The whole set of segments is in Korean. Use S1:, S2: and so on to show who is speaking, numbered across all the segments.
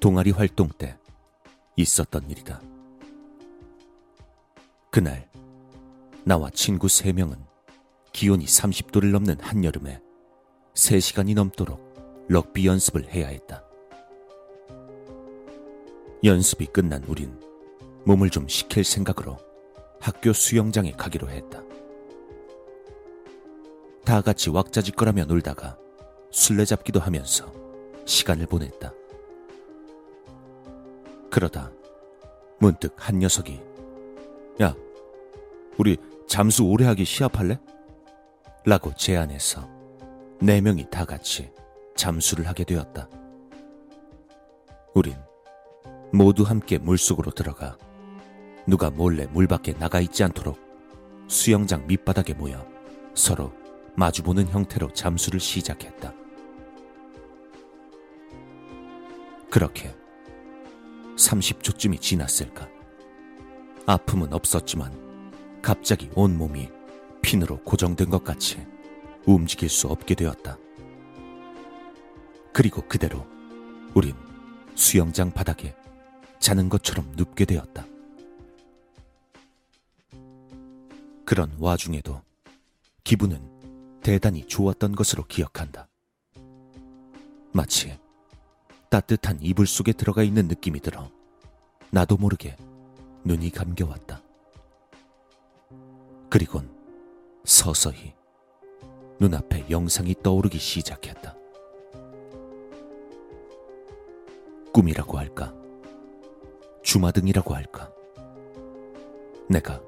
S1: 동아리 활동 때 있었던 일이다. 그날 나와 친구 세 명은 기온이 30도를 넘는 한여름에 3시간이 넘도록 럭비 연습을 해야 했다. 연습이 끝난 우린 몸을 좀 식힐 생각으로 학교 수영장에 가기로 했다. 다 같이 왁자지껄하며 놀다가 술래잡기도 하면서 시간을 보냈다. 그러다 문득 한 녀석이 야, 우리 잠수 오래 하기 시합할래? 라고 제안해서 네 명이 다 같이 잠수를 하게 되었다. 우린 모두 함께 물속으로 들어가 누가 몰래 물 밖에 나가 있지 않도록 수영장 밑바닥에 모여 서로 마주보는 형태로 잠수를 시작했다. 그렇게 30초쯤이 지났을까. 아픔은 없었지만 갑자기 온몸이 핀으로 고정된 것 같이 움직일 수 없게 되었다. 그리고 그대로 우린 수영장 바닥에 자는 것처럼 눕게 되었다. 그런 와중에도 기분은 대단히 좋았던 것으로 기억한다. 마치 따뜻한 이불 속에 들어가 있는 느낌이 들어 나도 모르게 눈이 감겨왔다. 그리곤 서서히 눈앞에 영상이 떠오르기 시작했다. 꿈이라고 할까? 주마등이라고 할까? 내가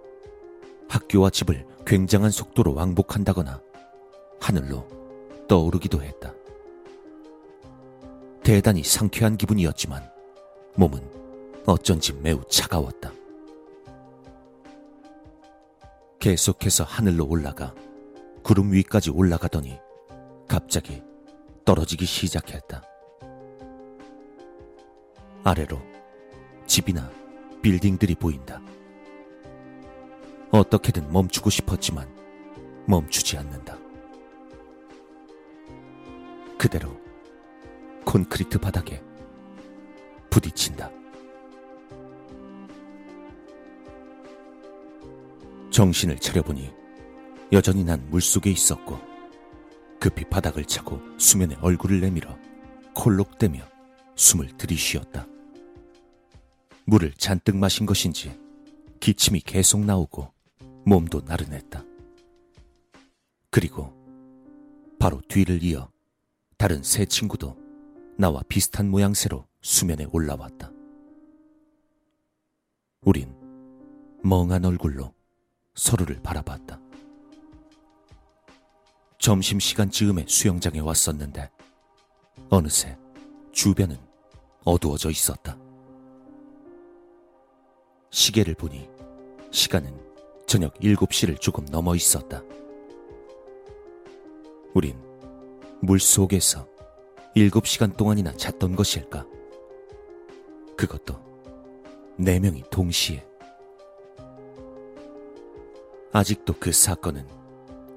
S1: 학교와 집을 굉장한 속도로 왕복한다거나 하늘로 떠오르기도 했다. 대단히 상쾌한 기분이었지만 몸은 어쩐지 매우 차가웠다. 계속해서 하늘로 올라가 구름 위까지 올라가더니 갑자기 떨어지기 시작했다. 아래로 집이나 빌딩들이 보인다. 어떻게든 멈추고 싶었지만 멈추지 않는다. 그대로 콘크리트 바닥에 부딪힌다. 정신을 차려보니 여전히 난 물속에 있었고 급히 바닥을 차고 수면에 얼굴을 내밀어 콜록대며 숨을 들이쉬었다. 물을 잔뜩 마신 것인지 기침이 계속 나오고 몸도 나른했다. 그리고 바로 뒤를 이어 다른 세 친구도 나와 비슷한 모양새로 수면에 올라왔다. 우린 멍한 얼굴로 서로를 바라봤다. 점심시간 즈음에 수영장에 왔었는데 어느새 주변은 어두워져 있었다. 시계를 보니 시간은 저녁 7시를 조금 넘어 있었다. 우린 물 속에서 7시간 동안이나 잤던 것일까? 그것도 네 명이 동시에. 아직도 그 사건은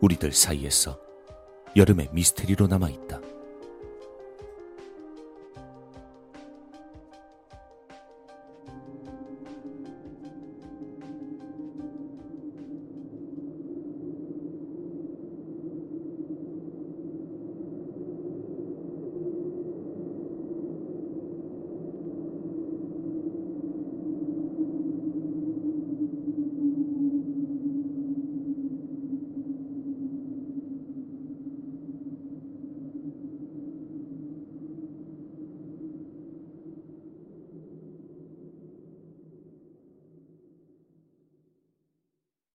S1: 우리들 사이에서 여름의 미스테리로 남아있다.